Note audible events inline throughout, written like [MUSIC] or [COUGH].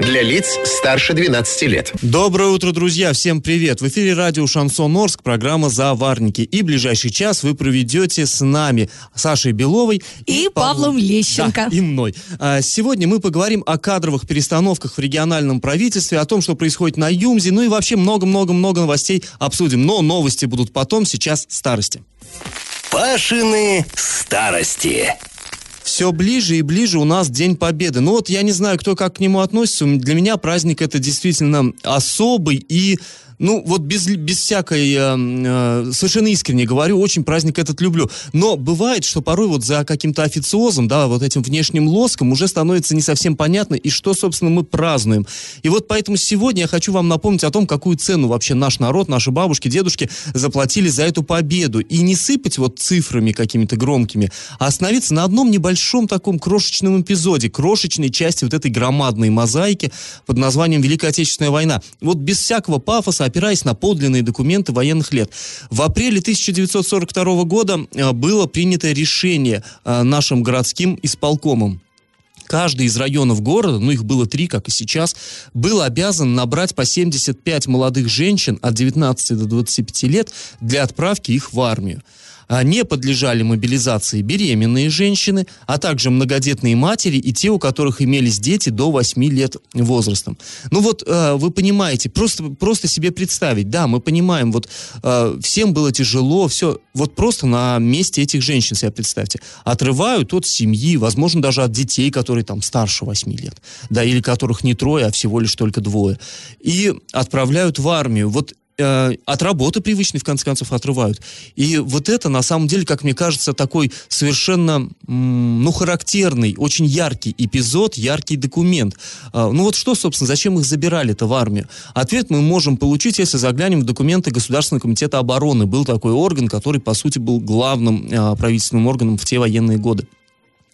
Для лиц старше 12 лет. Доброе утро, друзья! Всем привет! В эфире радио «Шансон Орск», программа «Заварники». И ближайший час вы проведете с нами Сашей Беловой и, и Павлом Лещенко. Да, и мной. А, сегодня мы поговорим о кадровых перестановках в региональном правительстве, о том, что происходит на Юмзе, ну и вообще много-много-много новостей обсудим. Но новости будут потом, сейчас старости. Пашины старости все ближе и ближе у нас День Победы. Ну вот я не знаю, кто как к нему относится. Для меня праздник это действительно особый и ну, вот без, без всякой, э, э, совершенно искренне говорю, очень праздник этот люблю. Но бывает, что порой вот за каким-то официозом, да, вот этим внешним лоском уже становится не совсем понятно, и что, собственно, мы празднуем. И вот поэтому сегодня я хочу вам напомнить о том, какую цену вообще наш народ, наши бабушки, дедушки заплатили за эту победу. И не сыпать вот цифрами какими-то громкими, а остановиться на одном небольшом таком крошечном эпизоде, крошечной части вот этой громадной мозаики под названием Великая Отечественная война. Вот без всякого пафоса, опираясь на подлинные документы военных лет. В апреле 1942 года э, было принято решение э, нашим городским исполкомом каждый из районов города, ну их было три, как и сейчас, был обязан набрать по 75 молодых женщин от 19 до 25 лет для отправки их в армию. А, не подлежали мобилизации беременные женщины, а также многодетные матери и те, у которых имелись дети до 8 лет возрастом. Ну вот, а, вы понимаете, просто, просто себе представить, да, мы понимаем, вот а, всем было тяжело, все, вот просто на месте этих женщин себе представьте. Отрывают от семьи, возможно, даже от детей, которые там старше 8 лет, да, или которых не трое, а всего лишь только двое, и отправляют в армию. Вот э, от работы привычной, в конце концов, отрывают. И вот это, на самом деле, как мне кажется, такой совершенно, ну, характерный, очень яркий эпизод, яркий документ. Э, ну вот что, собственно, зачем их забирали-то в армию? Ответ мы можем получить, если заглянем в документы Государственного комитета обороны. Был такой орган, который, по сути, был главным э, правительственным органом в те военные годы.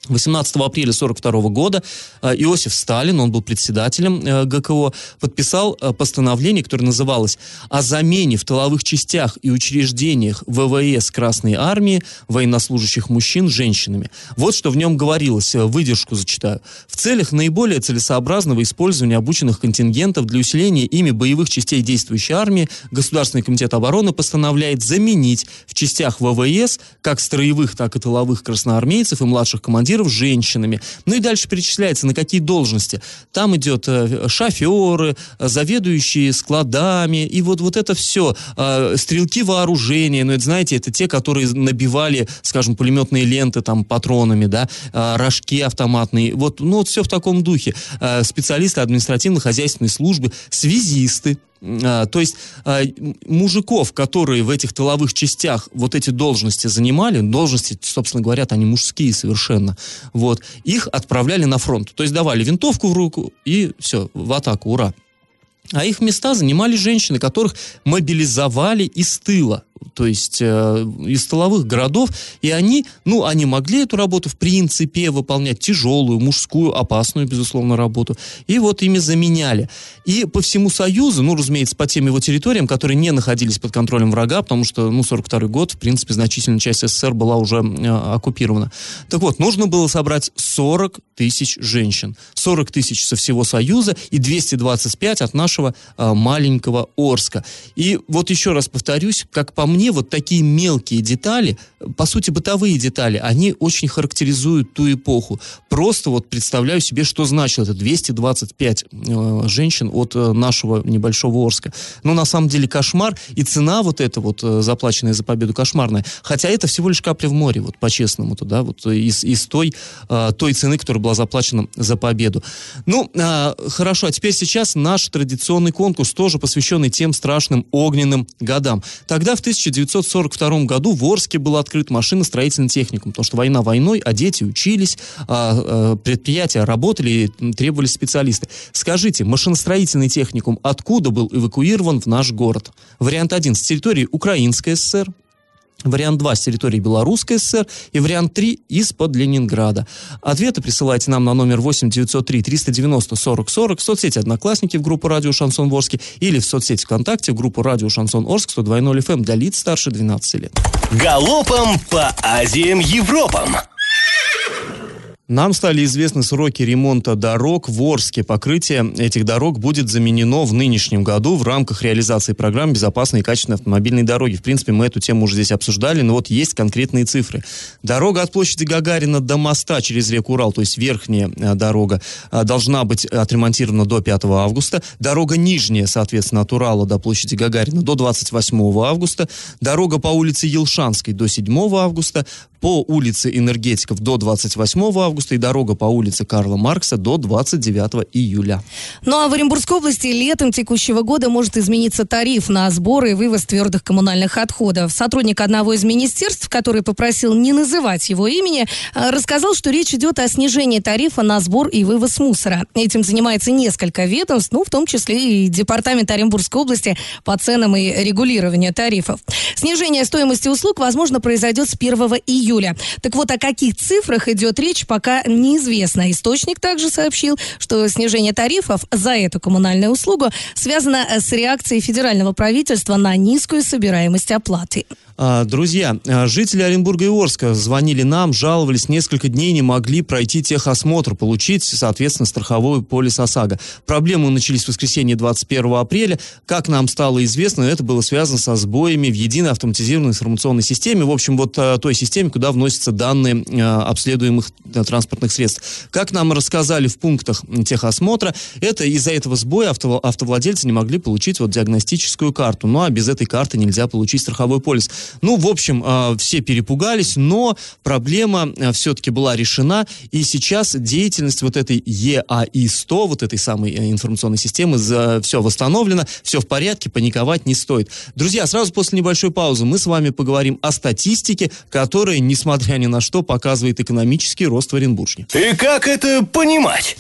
18 апреля 1942 года э, Иосиф Сталин, он был председателем э, ГКО, подписал э, постановление, которое называлось «О замене в тыловых частях и учреждениях ВВС Красной Армии военнослужащих мужчин женщинами». Вот что в нем говорилось, выдержку зачитаю. «В целях наиболее целесообразного использования обученных контингентов для усиления ими боевых частей действующей армии Государственный комитет обороны постановляет заменить в частях ВВС как строевых, так и тыловых красноармейцев и младших командиров командиров женщинами. Ну и дальше перечисляется, на какие должности. Там идет э, шоферы, заведующие складами, и вот, вот это все. Э, стрелки вооружения, ну это, знаете, это те, которые набивали, скажем, пулеметные ленты там патронами, да, э, рожки автоматные. Вот, ну вот все в таком духе. Специалисты административно-хозяйственной службы, связисты, то есть а, мужиков, которые в этих тыловых частях вот эти должности занимали, должности, собственно говоря, они мужские совершенно, вот, их отправляли на фронт. То есть давали винтовку в руку и все, в атаку, ура. А их места занимали женщины, которых мобилизовали из тыла то есть э, из столовых городов, и они, ну, они могли эту работу в принципе выполнять тяжелую, мужскую, опасную, безусловно, работу, и вот ими заменяли. И по всему Союзу, ну, разумеется, по тем его территориям, которые не находились под контролем врага, потому что, ну, 42 год, в принципе, значительная часть СССР была уже э, оккупирована. Так вот, нужно было собрать 40 тысяч женщин, 40 тысяч со всего Союза и 225 от нашего э, маленького Орска. И вот еще раз повторюсь, как по мне, вот такие мелкие детали, по сути, бытовые детали, они очень характеризуют ту эпоху. Просто вот представляю себе, что значило это 225 э, женщин от э, нашего небольшого Орска. Но на самом деле кошмар, и цена вот эта вот, э, заплаченная за победу, кошмарная. Хотя это всего лишь капля в море, вот по-честному-то, да, вот из, из той, э, той цены, которая была заплачена за победу. Ну, э, хорошо, а теперь сейчас наш традиционный конкурс, тоже посвященный тем страшным огненным годам. Тогда в 1942 году в Орске был открыт машиностроительный техникум, потому что война войной, а дети учились, а, а, предприятия работали, требовались специалисты. Скажите, машиностроительный техникум откуда был эвакуирован в наш город? Вариант один. С территории Украинской ССР, Вариант 2 с территории Белорусской ССР и вариант 3 из-под Ленинграда. Ответы присылайте нам на номер 8 903 390 40 40 в соцсети «Одноклассники» в группу «Радио Шансон Ворске» или в соцсети ВКонтакте в группу «Радио Шансон Орск» 102.0 FM для лиц старше 12 лет. Галопом по Азиям Европам! Нам стали известны сроки ремонта дорог в Орске. Покрытие этих дорог будет заменено в нынешнем году в рамках реализации программы «Безопасные и качественные автомобильные дороги». В принципе, мы эту тему уже здесь обсуждали, но вот есть конкретные цифры. Дорога от площади Гагарина до моста через реку Урал, то есть верхняя э, дорога, э, должна быть отремонтирована до 5 августа. Дорога нижняя, соответственно, от Урала до площади Гагарина до 28 августа. Дорога по улице Елшанской до 7 августа по улице Энергетиков до 28 августа и дорога по улице Карла Маркса до 29 июля. Ну а в Оренбургской области летом текущего года может измениться тариф на сбор и вывоз твердых коммунальных отходов. Сотрудник одного из министерств, который попросил не называть его имени, э, рассказал, что речь идет о снижении тарифа на сбор и вывоз мусора. Этим занимается несколько ведомств, ну в том числе и Департамент Оренбургской области по ценам и регулированию тарифов. Снижение стоимости услуг, возможно, произойдет с 1 июля июля. Так вот, о каких цифрах идет речь, пока неизвестно. Источник также сообщил, что снижение тарифов за эту коммунальную услугу связано с реакцией федерального правительства на низкую собираемость оплаты. А, друзья, а, жители Оренбурга и Орска звонили нам, жаловались, несколько дней не могли пройти техосмотр, получить, соответственно, страховой полис ОСАГО. Проблемы начались в воскресенье 21 апреля. Как нам стало известно, это было связано со сбоями в единой автоматизированной информационной системе, в общем, вот а, той системе, куда вносятся данные обследуемых транспортных средств. Как нам рассказали в пунктах техосмотра, это из-за этого сбоя авто, автовладельцы не могли получить вот диагностическую карту. Ну а без этой карты нельзя получить страховой полис. Ну, в общем, а, все перепугались, но проблема а, все-таки была решена, и сейчас деятельность вот этой ЕАИ-100, вот этой самой э, информационной системы, все восстановлено, все в порядке, паниковать не стоит. Друзья, сразу после небольшой паузы мы с вами поговорим о статистике, которая, несмотря ни на что, показывает экономический рост в Оренбурге. И как это понимать?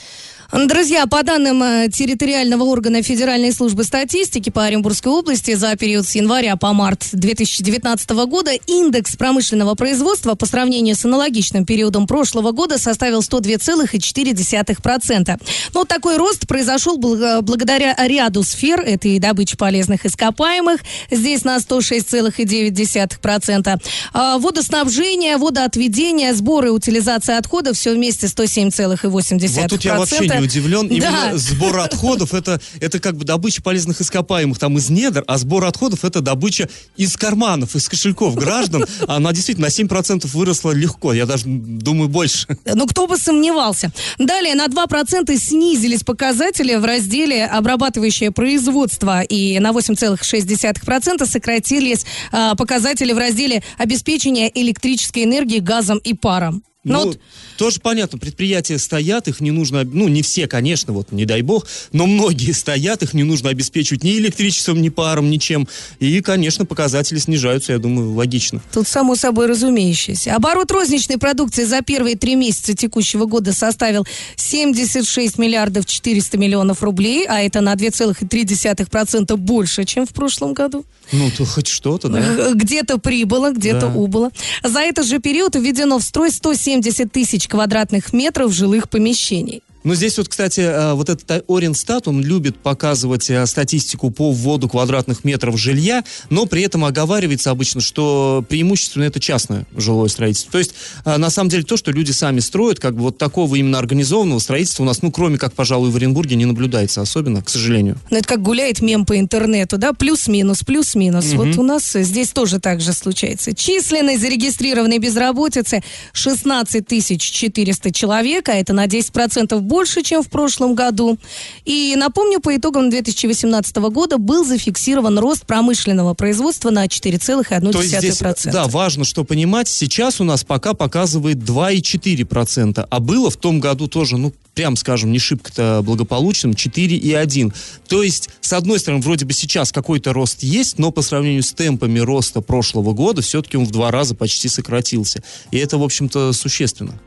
Друзья, по данным э, территориального органа Федеральной службы статистики по Оренбургской области за период с января по март 2019 года индекс промышленного производства по сравнению с аналогичным периодом прошлого года составил 102,4%. Но такой рост произошел благодаря ряду сфер. Это и добыча полезных ископаемых, здесь на 106,9%. А водоснабжение, водоотведение, сборы утилизация отходов все вместе 107,8%. Вот тут я вообще не удивлен. Именно да. сбор отходов это, это как бы добыча полезных ископаемых там из недр, а сбор отходов это добыча из карманов, из кошельков граждан. Она действительно на 7% выросла легко. Я даже думаю больше. Ну, кто бы сомневался. Далее на 2% снизились показатели в разделе обрабатывающее производство и на 8,6% сократились а, показатели в разделе обеспечения электрической энергии газом и паром. Ну, вот... тоже понятно, предприятия стоят, их не нужно, ну, не все, конечно, вот, не дай бог, но многие стоят, их не нужно обеспечивать ни электричеством, ни паром, ничем. И, конечно, показатели снижаются, я думаю, логично. Тут само собой разумеющееся. Оборот розничной продукции за первые три месяца текущего года составил 76 миллиардов 400 миллионов рублей, а это на 2,3% больше, чем в прошлом году. Ну, то хоть что-то, да? Где-то прибыло, где-то да. убыло. За этот же период введено в строй 170 тысяч квадратных метров жилых помещений. Ну, здесь вот, кстати, э, вот этот Оренстат, он любит показывать э, статистику по вводу квадратных метров жилья, но при этом оговаривается обычно, что преимущественно это частное жилое строительство. То есть, э, на самом деле, то, что люди сами строят, как бы вот такого именно организованного строительства у нас, ну, кроме как, пожалуй, в Оренбурге, не наблюдается особенно, к сожалению. Ну, это как гуляет мем по интернету, да, плюс-минус, плюс-минус. Угу. Вот у нас здесь тоже так же случается. Численность зарегистрированной безработицы 16 400 человек, а это на 10% больше больше, чем в прошлом году. И напомню, по итогам 2018 года был зафиксирован рост промышленного производства на 4,1%. То есть здесь, да, важно, что понимать, сейчас у нас пока показывает 2,4%, а было в том году тоже, ну, прям скажем, не шибко-то благополучным, 4,1. То есть, с одной стороны, вроде бы сейчас какой-то рост есть, но по сравнению с темпами роста прошлого года, все-таки он в два раза почти сократился. И это, в общем-то, существенно.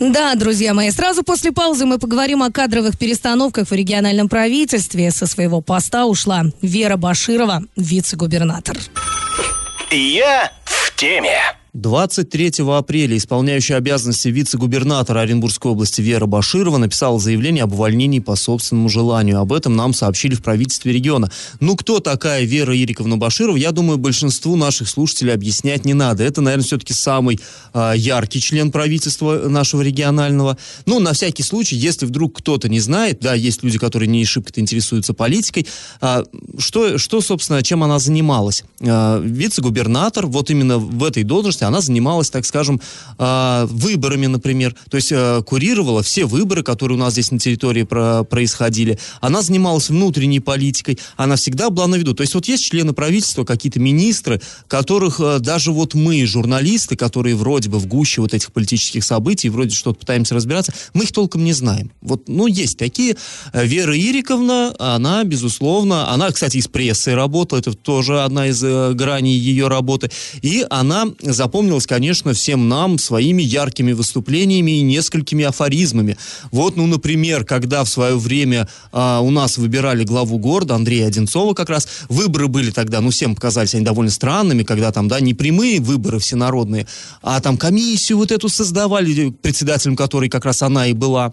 Да, друзья мои, сразу после паузы мы поговорим о кадровых перестановках в региональном правительстве. Со своего поста ушла Вера Баширова, вице-губернатор. Я в теме. 23 апреля исполняющая обязанности вице-губернатора Оренбургской области Вера Баширова написала заявление об увольнении по собственному желанию. Об этом нам сообщили в правительстве региона. Ну, кто такая Вера Ириковна Баширова, я думаю, большинству наших слушателей объяснять не надо. Это, наверное, все-таки самый э, яркий член правительства нашего регионального. Ну, на всякий случай, если вдруг кто-то не знает, да, есть люди, которые не шибко интересуются политикой, э, что, что, собственно, чем она занималась? Э, вице-губернатор, вот именно в этой должности она занималась, так скажем, э, выборами, например. То есть э, курировала все выборы, которые у нас здесь на территории про происходили. Она занималась внутренней политикой. Она всегда была на виду. То есть вот есть члены правительства, какие-то министры, которых э, даже вот мы, журналисты, которые вроде бы в гуще вот этих политических событий, вроде что-то пытаемся разбираться, мы их толком не знаем. Вот, ну, есть такие. Вера Ириковна, она, безусловно, она, кстати, из прессы работала, это тоже одна из э, граней ее работы. И она за запомнилась, конечно, всем нам своими яркими выступлениями и несколькими афоризмами. Вот, ну, например, когда в свое время а, у нас выбирали главу города, Андрея Одинцова как раз, выборы были тогда, ну, всем показались они довольно странными, когда там, да, не прямые выборы всенародные, а там комиссию вот эту создавали, председателем которой как раз она и была.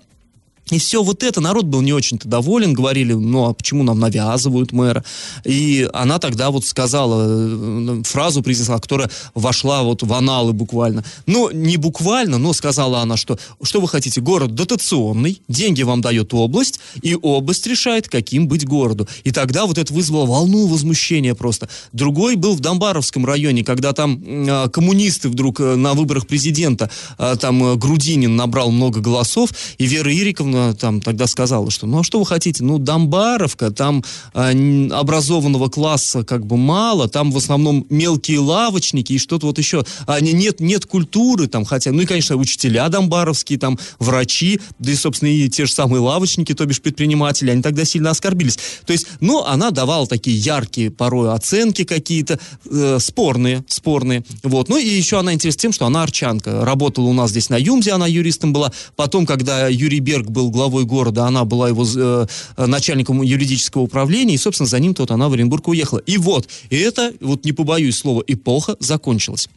И все вот это, народ был не очень-то доволен, говорили, ну а почему нам навязывают мэра? И она тогда вот сказала э, фразу, произнесла, которая вошла вот в аналы буквально. Ну, не буквально, но сказала она, что что вы хотите, город дотационный, деньги вам дает область, и область решает, каким быть городу. И тогда вот это вызвало волну возмущения просто. Другой был в Домбаровском районе, когда там э, коммунисты вдруг э, на выборах президента, э, там э, Грудинин набрал много голосов, и Вера Ириковна там тогда сказала, что ну а что вы хотите, ну Домбаровка, там э, образованного класса как бы мало, там в основном мелкие лавочники и что-то вот еще, а, нет, нет культуры там, хотя, ну и, конечно, учителя домбаровские, там врачи, да и, собственно, и те же самые лавочники, то бишь предприниматели, они тогда сильно оскорбились. То есть, ну, она давала такие яркие порой оценки какие-то, э, спорные, спорные, вот. Ну и еще она интересна тем, что она арчанка, работала у нас здесь на Юмзе, она юристом была, потом, когда Юрий Берг был был главой города, она была его э, начальником юридического управления, и, собственно, за ним тут она в Оренбург уехала. И вот, и это, вот не побоюсь слова, эпоха закончилась.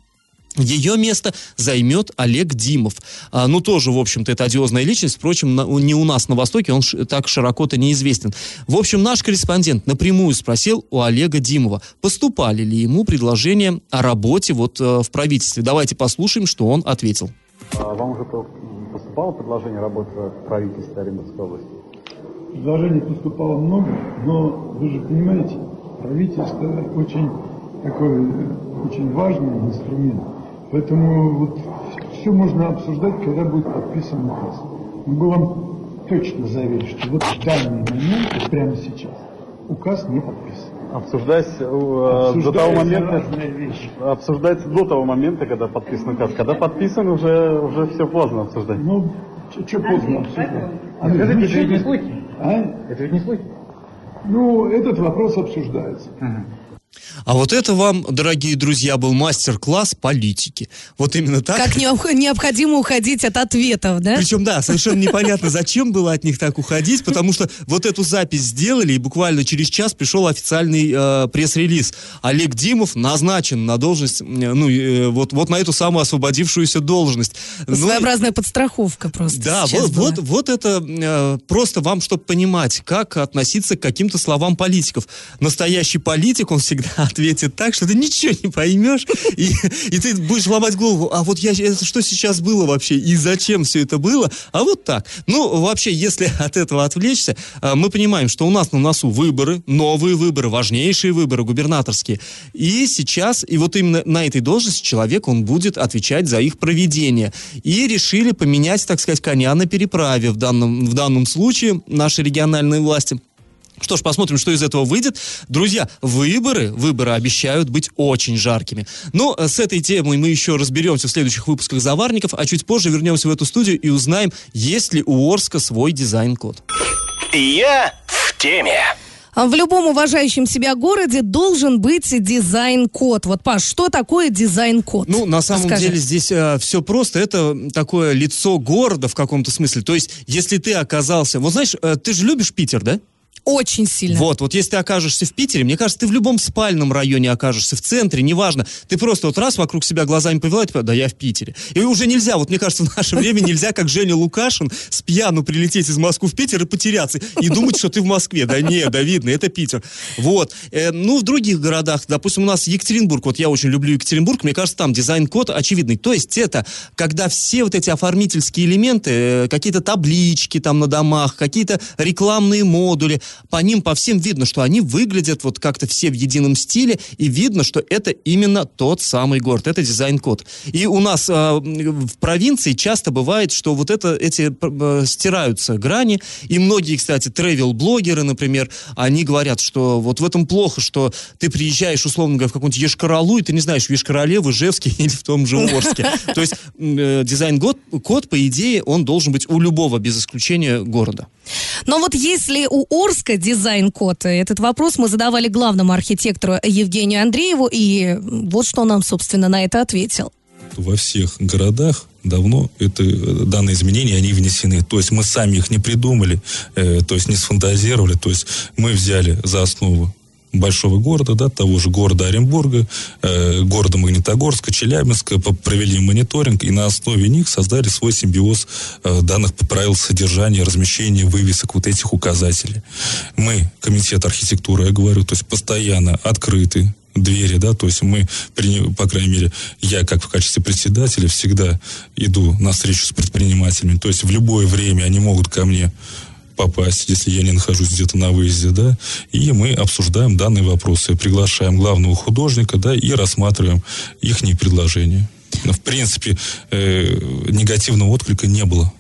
Ее место займет Олег Димов. А, ну, тоже, в общем-то, это одиозная личность. Впрочем, на, не у нас на Востоке, он ш, так широко-то неизвестен. В общем, наш корреспондент напрямую спросил у Олега Димова, поступали ли ему предложения о работе вот э, в правительстве. Давайте послушаем, что он ответил. А вам уже поступало предложение работать в правительстве Оренбургской области? Предложений поступало много, но вы же понимаете, правительство очень такой очень важный инструмент. Поэтому вот все можно обсуждать, когда будет подписан указ. Могу вам точно заверить, что вот в данный момент, прямо сейчас, указ не подписан. Обсуждается, э, до того момента, обсуждается до того момента, когда подписан указ. Когда подписан, уже, уже все поздно обсуждать. Ну, что поздно обсуждать? А, Скажите, это ведь не слухи? А? Это ведь не слухи? Ну, этот вопрос обсуждается. Ага. А вот это вам, дорогие друзья, был мастер-класс политики. Вот именно так. Как необходимо уходить от ответов, да? Причем, да, совершенно непонятно, зачем было от них так уходить, потому что вот эту запись сделали, и буквально через час пришел официальный э, пресс-релиз. Олег Димов назначен на должность, ну, э, вот, вот на эту самую освободившуюся должность. Ну, Своеобразная подстраховка просто. Да, вот, вот, вот это э, просто вам, чтобы понимать, как относиться к каким-то словам политиков. Настоящий политик, он всегда ответит так, что ты ничего не поймешь, и, и ты будешь ломать голову, а вот я, это что сейчас было вообще, и зачем все это было, а вот так. Ну, вообще, если от этого отвлечься, а, мы понимаем, что у нас на носу выборы, новые выборы, важнейшие выборы, губернаторские, и сейчас, и вот именно на этой должности человек, он будет отвечать за их проведение. И решили поменять, так сказать, коня на переправе в данном, в данном случае наши региональные власти. Что ж, посмотрим, что из этого выйдет. Друзья, выборы, выборы обещают быть очень жаркими. Но э, с этой темой мы еще разберемся в следующих выпусках «Заварников», а чуть позже вернемся в эту студию и узнаем, есть ли у Орска свой дизайн-код. Я в теме. А в любом уважающем себя городе должен быть дизайн-код. Вот, Паш, что такое дизайн-код? Ну, на самом Расскажи. деле здесь э, все просто. Это такое лицо города в каком-то смысле. То есть, если ты оказался... Вот знаешь, э, ты же любишь Питер, да? Очень сильно. Вот, вот если ты окажешься в Питере, мне кажется, ты в любом спальном районе окажешься, в центре, неважно. Ты просто вот раз вокруг себя глазами повела, и ты, да, я в Питере. И уже нельзя, вот мне кажется, в наше время нельзя, как Женя Лукашин, спьяну прилететь из Москвы в Питер и потеряться. И думать, что ты в Москве. Да нет, да видно, это Питер. Вот. Э, ну, в других городах, допустим, у нас Екатеринбург, вот я очень люблю Екатеринбург, мне кажется, там дизайн-код очевидный. То есть это, когда все вот эти оформительские элементы, э, какие-то таблички там на домах, какие-то рекламные модули, по ним, по всем видно, что они выглядят вот как-то все в едином стиле, и видно, что это именно тот самый город, это дизайн-код. И у нас э, в провинции часто бывает, что вот это, эти э, стираются грани, и многие, кстати, тревел-блогеры, например, они говорят, что вот в этом плохо, что ты приезжаешь, условно говоря, в какую-нибудь Йошкар-Олу, и ты не знаешь, в Йошкар-Оле, в Ижевске [LAUGHS] или в том же Орске. То есть э, дизайн-код, код, по идее, он должен быть у любого, без исключения, города. Но вот если у Орска дизайн-код, этот вопрос мы задавали главному архитектору Евгению Андрееву, и вот что он нам, собственно, на это ответил. Во всех городах давно это, данные изменения, они внесены. То есть мы сами их не придумали, э, то есть не сфантазировали, то есть мы взяли за основу большого города, да, того же города Оренбурга, э, города Магнитогорска, Челябинска, провели мониторинг и на основе них создали свой симбиоз э, данных по правилам содержания, размещения вывесок вот этих указателей. Мы, комитет архитектуры, я говорю, то есть постоянно открыты, двери, да, то есть мы, по крайней мере, я как в качестве председателя всегда иду на встречу с предпринимателями, то есть в любое время они могут ко мне попасть, если я не нахожусь где-то на выезде, да, и мы обсуждаем данные вопросы, приглашаем главного художника, да, и рассматриваем их предложения. Но, в принципе, э, негативного отклика не было.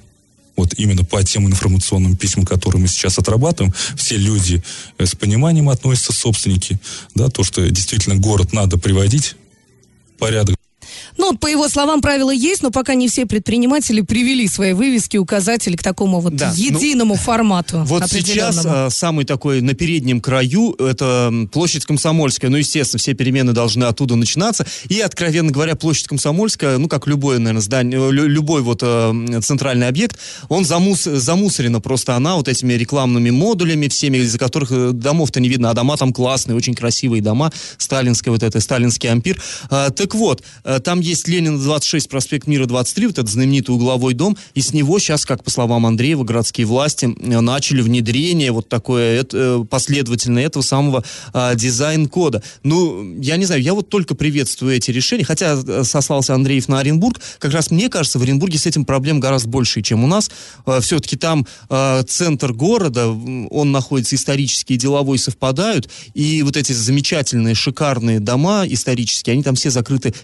Вот именно по тем информационным письмам, которые мы сейчас отрабатываем, все люди э, с пониманием относятся, собственники, да, то, что действительно город надо приводить в порядок. Ну, по его словам, правила есть, но пока не все предприниматели привели свои вывески, указатели к такому вот да, ну, единому ну, [LAUGHS] формату. Вот сейчас а, самый такой на переднем краю, это площадь Комсомольская. Ну, естественно, все перемены должны оттуда начинаться. И, откровенно говоря, площадь Комсомольская, ну, как любое, наверное, здание, любой вот э, центральный объект, он замус, замусорена просто она вот этими рекламными модулями всеми, из-за которых э, домов-то не видно, а дома там классные, очень красивые дома, сталинская вот это, сталинский ампир. А, так вот, э, там есть Ленина 26, проспект Мира 23, вот этот знаменитый угловой дом, и с него сейчас, как по словам Андреева, городские власти э, начали внедрение вот такое это, э, последовательное этого самого а, дизайн-кода. Ну, я не знаю, я вот только приветствую эти решения, хотя э, сослался Андреев на Оренбург, как раз мне кажется, в Оренбурге с этим проблем гораздо больше, чем у нас. А, все-таки там а, центр города, он находится исторически и деловой совпадают, и вот эти замечательные, шикарные дома исторические, они там все закрыты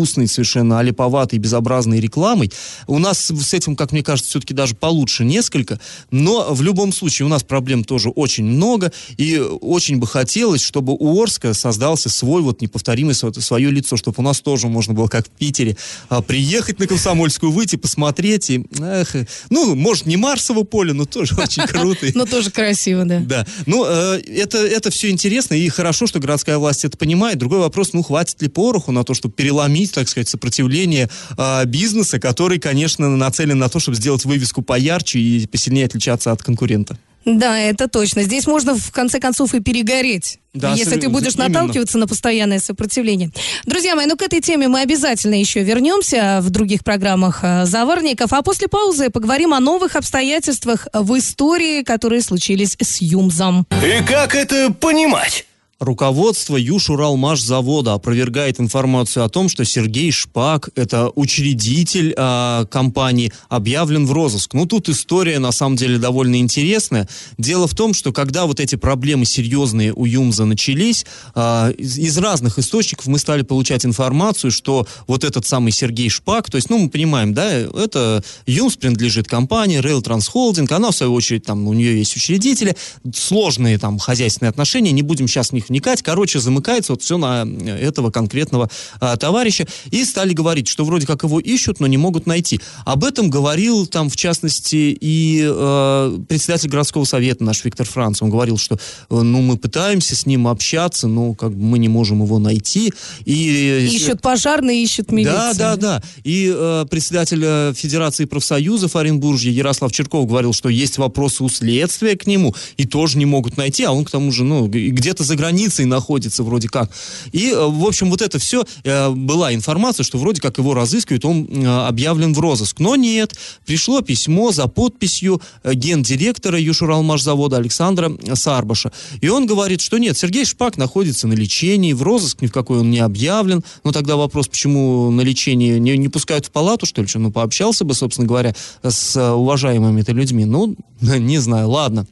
безвкусной совершенно алиповатой, безобразной рекламой. У нас с этим, как мне кажется, все-таки даже получше несколько, но в любом случае у нас проблем тоже очень много, и очень бы хотелось, чтобы у Орска создался свой вот неповторимый свое лицо, чтобы у нас тоже можно было, как в Питере, а, приехать на Комсомольскую, выйти, посмотреть, и, эх, ну, может, не Марсово поле, но тоже очень [LAUGHS] круто. Но тоже красиво, да. Да. Ну, э, это, это все интересно, и хорошо, что городская власть это понимает. Другой вопрос, ну, хватит ли пороху на то, чтобы переломить, так сказать, сопротивление э, бизнеса, который, конечно, нацелен на то, чтобы сделать вывеску поярче и посильнее отличаться от конкурента. Да, это точно. Здесь можно в конце концов и перегореть. Да, если ты будешь именно. наталкиваться на постоянное сопротивление. Друзья мои, ну к этой теме мы обязательно еще вернемся в других программах э, «Заварников». А после паузы поговорим о новых обстоятельствах в истории, которые случились с Юмзом. И как это понимать? Руководство Южуралмашзавода опровергает информацию о том, что Сергей Шпак, это учредитель э, компании, объявлен в розыск. Ну, тут история, на самом деле, довольно интересная. Дело в том, что когда вот эти проблемы серьезные у Юмза начались, э, из, из разных источников мы стали получать информацию, что вот этот самый Сергей Шпак, то есть, ну, мы понимаем, да, это Юмз принадлежит компании, Rail Trans Holding, она, в свою очередь, там, у нее есть учредители, сложные там хозяйственные отношения, не будем сейчас них вникать. Короче, замыкается вот все на этого конкретного а, товарища. И стали говорить, что вроде как его ищут, но не могут найти. Об этом говорил там, в частности, и э, председатель городского совета наш Виктор Франц. Он говорил, что ну, мы пытаемся с ним общаться, но как бы мы не можем его найти. И, ищут пожарные, ищут милицию. Да, да, да. И э, председатель Федерации профсоюзов Оренбуржья Ярослав Черков говорил, что есть вопросы у следствия к нему, и тоже не могут найти, а он к тому же, ну, где-то за границей находится вроде как. И, э, в общем, вот это все, э, была информация, что вроде как его разыскивают, он э, объявлен в розыск. Но нет, пришло письмо за подписью гендиректора Юшуралмашзавода Александра Сарбаша. И он говорит, что нет, Сергей Шпак находится на лечении, в розыск ни в какой он не объявлен. Но тогда вопрос, почему на лечении не, не пускают в палату, что ли, что? Ну, пообщался бы, собственно говоря, с уважаемыми-то людьми. Ну, [LAUGHS] не знаю, ладно.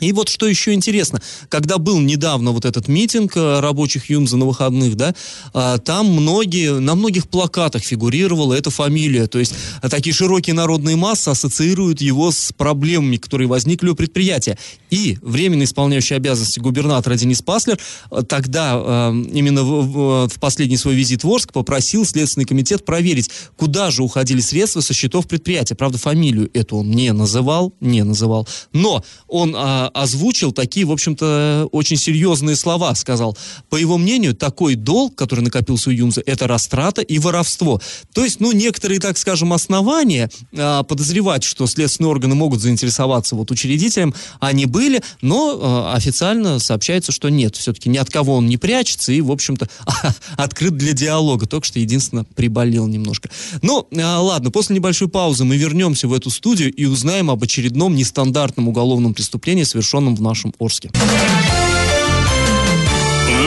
И вот что еще интересно, когда был недавно вот этот митинг э, рабочих Юмза на выходных, да, а, там многие, на многих плакатах фигурировала эта фамилия, то есть э, такие широкие народные массы ассоциируют его с проблемами, которые возникли у предприятия. И временно исполняющий обязанности губернатора Денис Паслер э, тогда именно в, в последний свой визит в Орск попросил Следственный комитет проверить, куда же уходили средства со счетов предприятия. Правда, фамилию эту он не называл, не называл, но он озвучил такие, в общем-то, очень серьезные слова. Сказал, по его мнению, такой долг, который накопился у Юмза, это растрата и воровство. То есть, ну, некоторые, так скажем, основания а, подозревать, что следственные органы могут заинтересоваться вот учредителем, они были, но а, официально сообщается, что нет. Все-таки ни от кого он не прячется и, в общем-то, [LAUGHS] открыт для диалога. Только что, единственно, приболел немножко. Ну, а, ладно, после небольшой паузы мы вернемся в эту студию и узнаем об очередном нестандартном уголовном преступлении, совершенном в нашем Орске.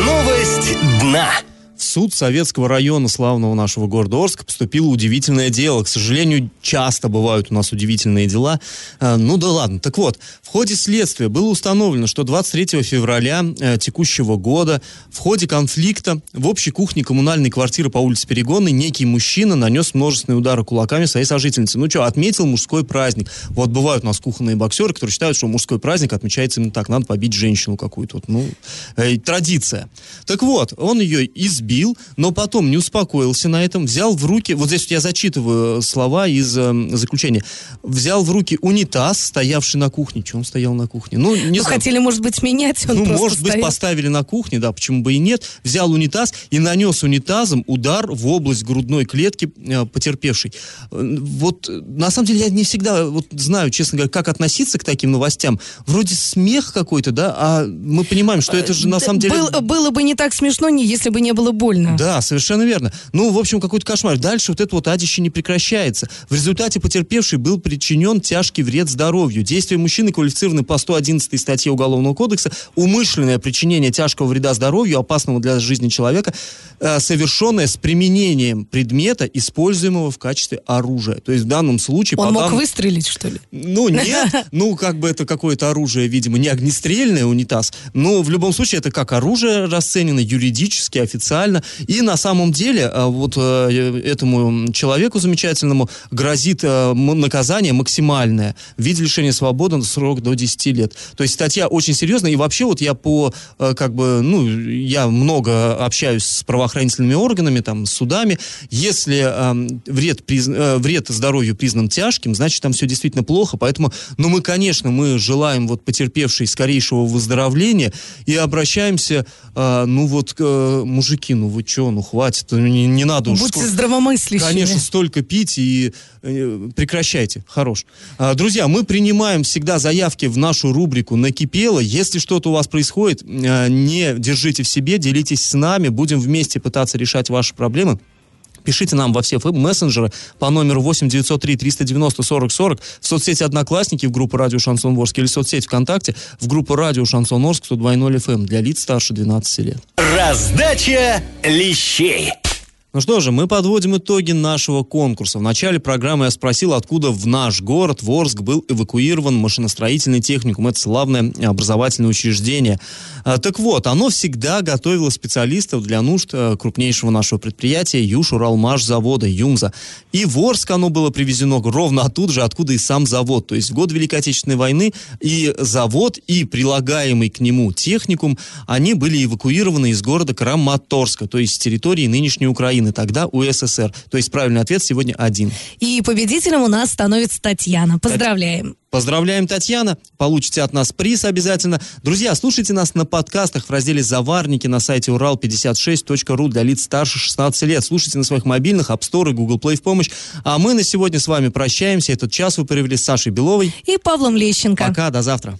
Новость дна. В суд Советского района славного нашего города Орска поступило удивительное дело. К сожалению, часто бывают у нас удивительные дела. А, ну да ладно. Так вот, в ходе следствия было установлено, что 23 февраля э, текущего года в ходе конфликта в общей кухне коммунальной квартиры по улице Перегонной некий мужчина нанес множественные удары кулаками своей сожительнице. Ну что, отметил мужской праздник. Вот бывают у нас кухонные боксеры, которые считают, что мужской праздник отмечается именно так. Надо побить женщину какую-то. Ну, э, традиция. Так вот, он ее избил избил, но потом не успокоился на этом, взял в руки, вот здесь вот я зачитываю слова из э, заключения, взял в руки унитаз, стоявший на кухне. Че он стоял на кухне? Ну, не ну, хотели, может быть, менять, он Ну, может стоял. быть, поставили на кухне, да, почему бы и нет. Взял унитаз и нанес унитазом удар в область грудной клетки э, потерпевшей. Э, вот, на самом деле, я не всегда вот, знаю, честно говоря, как относиться к таким новостям. Вроде смех какой-то, да, а мы понимаем, что это же на самом деле... Был, было бы не так смешно, если бы не было больно. Да, совершенно верно. Ну, в общем, какой-то кошмар. Дальше вот это вот адище не прекращается. В результате потерпевший был причинен тяжкий вред здоровью. Действия мужчины квалифицированы по 111 статье Уголовного кодекса. Умышленное причинение тяжкого вреда здоровью, опасного для жизни человека, э, совершенное с применением предмета, используемого в качестве оружия. То есть в данном случае... Он мог дан... выстрелить, что ли? Ну, нет. [LAUGHS] Ну, как бы это какое-то оружие, видимо, не огнестрельное унитаз. Но в любом случае это как оружие расценено юридически, официально. И на самом деле э, вот э, этому человеку замечательному грозит э, наказание максимальное в виде лишения свободы на срок до 10 лет. То есть статья очень серьезная. И вообще вот я по, как бы, ну, я много общаюсь с правоохранительными органами, там, с судами. Если э, вред, приз, э, вред здоровью признан тяжким, значит, там все действительно плохо. Поэтому, ну, мы, конечно, мы желаем вот потерпевшей скорейшего выздоровления и обращаемся, э, ну, вот, э, мужики, ну, вы что, ну хватит, ну, не, не надо уж. Будьте сколько... здравомыслящими. Конечно, столько пить и э, прекращайте, хорош. А, друзья, мы принимаем всегда заявки в нашу рубрику «Накипело». Если что-то у вас происходит, э, не держите в себе, делитесь с нами, будем вместе пытаться решать ваши проблемы. Пишите нам во все мессенджеры по номеру 8 903 390 40 40 в соцсети Одноклассники в группу Радио Шансон Орск или в соцсети ВКонтакте в группу Радио Шансон Орск 102.0 FM для лиц старше 12 лет. Раздача лещей. Ну что же, мы подводим итоги нашего конкурса. В начале программы я спросил, откуда в наш город, в Орск, был эвакуирован машиностроительный техникум. Это славное образовательное учреждение. А, так вот, оно всегда готовило специалистов для нужд э, крупнейшего нашего предприятия Юж-Уралмаш завода ЮМЗа. И в Орск оно было привезено ровно оттуда же, откуда и сам завод. То есть в год Великой Отечественной войны и завод, и прилагаемый к нему техникум, они были эвакуированы из города Краматорска, то есть с территории нынешней Украины. Украины, тогда УССР. То есть правильный ответ сегодня один. И победителем у нас становится Татьяна. Поздравляем. Поздравляем, Татьяна. Получите от нас приз обязательно. Друзья, слушайте нас на подкастах в разделе «Заварники» на сайте урал56.ру для лиц старше 16 лет. Слушайте на своих мобильных, App Store и Google Play в помощь. А мы на сегодня с вами прощаемся. Этот час вы провели с Сашей Беловой. И Павлом Лещенко. Пока, до завтра.